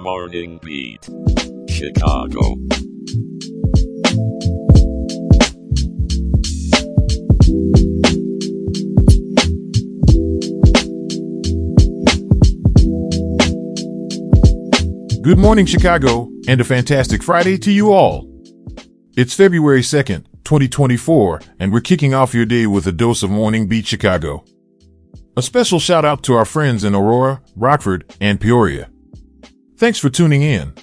Morning Beat. Chicago. Good morning, Chicago, and a fantastic Friday to you all. It's February 2nd, 2024, and we're kicking off your day with a dose of Morning Beat Chicago. A special shout out to our friends in Aurora, Rockford, and Peoria. Thanks for tuning in.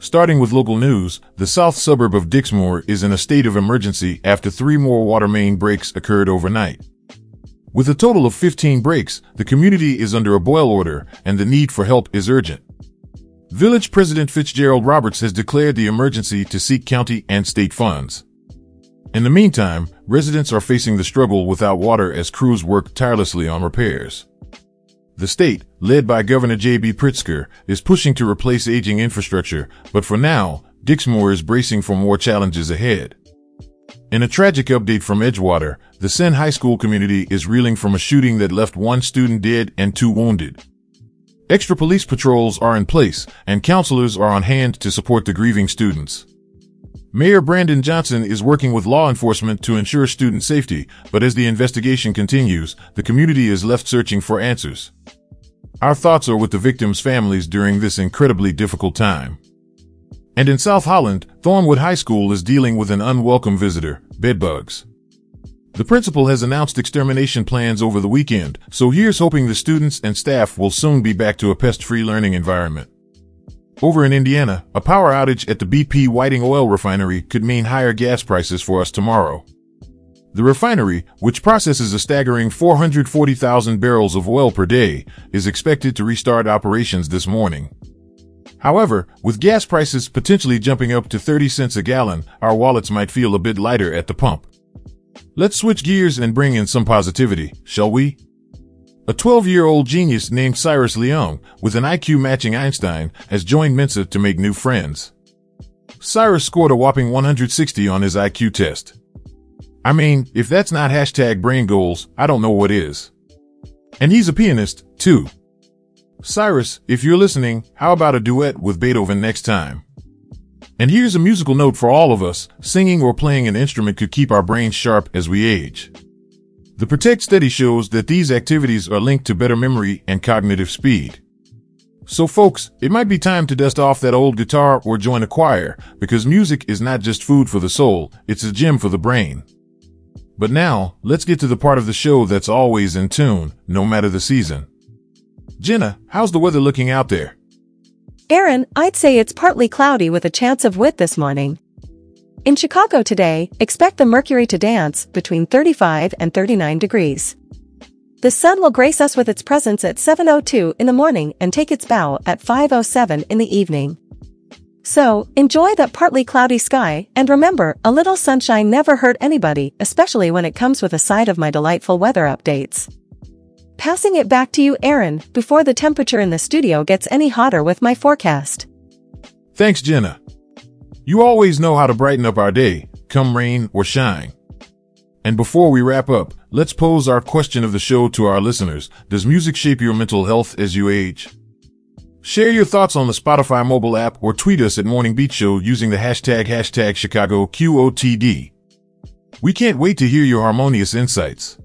Starting with local news, the south suburb of Dixmoor is in a state of emergency after three more water main breaks occurred overnight. With a total of 15 breaks, the community is under a boil order and the need for help is urgent. Village President Fitzgerald Roberts has declared the emergency to seek county and state funds. In the meantime, residents are facing the struggle without water as crews work tirelessly on repairs. The state, led by Governor J.B. Pritzker, is pushing to replace aging infrastructure, but for now, Dixmoor is bracing for more challenges ahead. In a tragic update from Edgewater, the Senn High School community is reeling from a shooting that left one student dead and two wounded. Extra police patrols are in place, and counselors are on hand to support the grieving students. Mayor Brandon Johnson is working with law enforcement to ensure student safety, but as the investigation continues, the community is left searching for answers. Our thoughts are with the victims' families during this incredibly difficult time. And in South Holland, Thornwood High School is dealing with an unwelcome visitor, bedbugs. The principal has announced extermination plans over the weekend, so here's hoping the students and staff will soon be back to a pest-free learning environment. Over in Indiana, a power outage at the BP Whiting Oil Refinery could mean higher gas prices for us tomorrow. The refinery, which processes a staggering 440,000 barrels of oil per day, is expected to restart operations this morning. However, with gas prices potentially jumping up to 30 cents a gallon, our wallets might feel a bit lighter at the pump. Let's switch gears and bring in some positivity, shall we? A 12-year-old genius named Cyrus Leung, with an IQ matching Einstein, has joined Mensa to make new friends. Cyrus scored a whopping 160 on his IQ test. I mean, if that's not hashtag brain goals, I don't know what is. And he's a pianist, too. Cyrus, if you're listening, how about a duet with Beethoven next time? And here's a musical note for all of us, singing or playing an instrument could keep our brains sharp as we age. The Protect study shows that these activities are linked to better memory and cognitive speed. So folks, it might be time to dust off that old guitar or join a choir, because music is not just food for the soul, it's a gym for the brain. But now, let's get to the part of the show that's always in tune, no matter the season. Jenna, how's the weather looking out there? Aaron, I'd say it's partly cloudy with a chance of wind this morning. In Chicago today, expect the mercury to dance between 35 and 39 degrees. The sun will grace us with its presence at 7.02 in the morning and take its bow at 5.07 in the evening. So, enjoy that partly cloudy sky, and remember, a little sunshine never hurt anybody, especially when it comes with a side of my delightful weather updates. Passing it back to you, Aaron, before the temperature in the studio gets any hotter with my forecast. Thanks, Jenna. You always know how to brighten up our day, come rain or shine. And before we wrap up, let's pose our question of the show to our listeners. Does music shape your mental health as you age? Share your thoughts on the Spotify mobile app or tweet us at Morning Beat Show using the hashtag hashtag Chicago QOTD. We can't wait to hear your harmonious insights.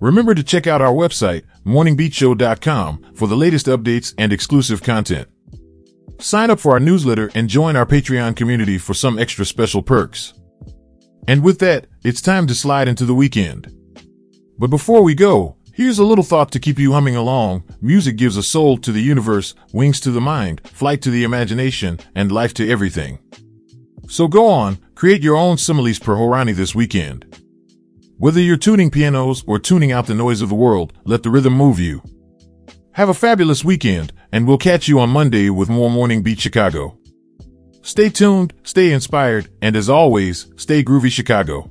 Remember to check out our website, morningbeatshow.com, for the latest updates and exclusive content. Sign up for our newsletter and join our Patreon community for some extra special perks. And with that, it's time to slide into the weekend. But before we go, Here's a little thought to keep you humming along. Music gives a soul to the universe, wings to the mind, flight to the imagination, and life to everything. So go on, create your own similes per Horani this weekend. Whether you're tuning pianos or tuning out the noise of the world, let the rhythm move you. Have a fabulous weekend, and we'll catch you on Monday with more Morning Beat Chicago. Stay tuned, stay inspired, and as always, stay groovy Chicago.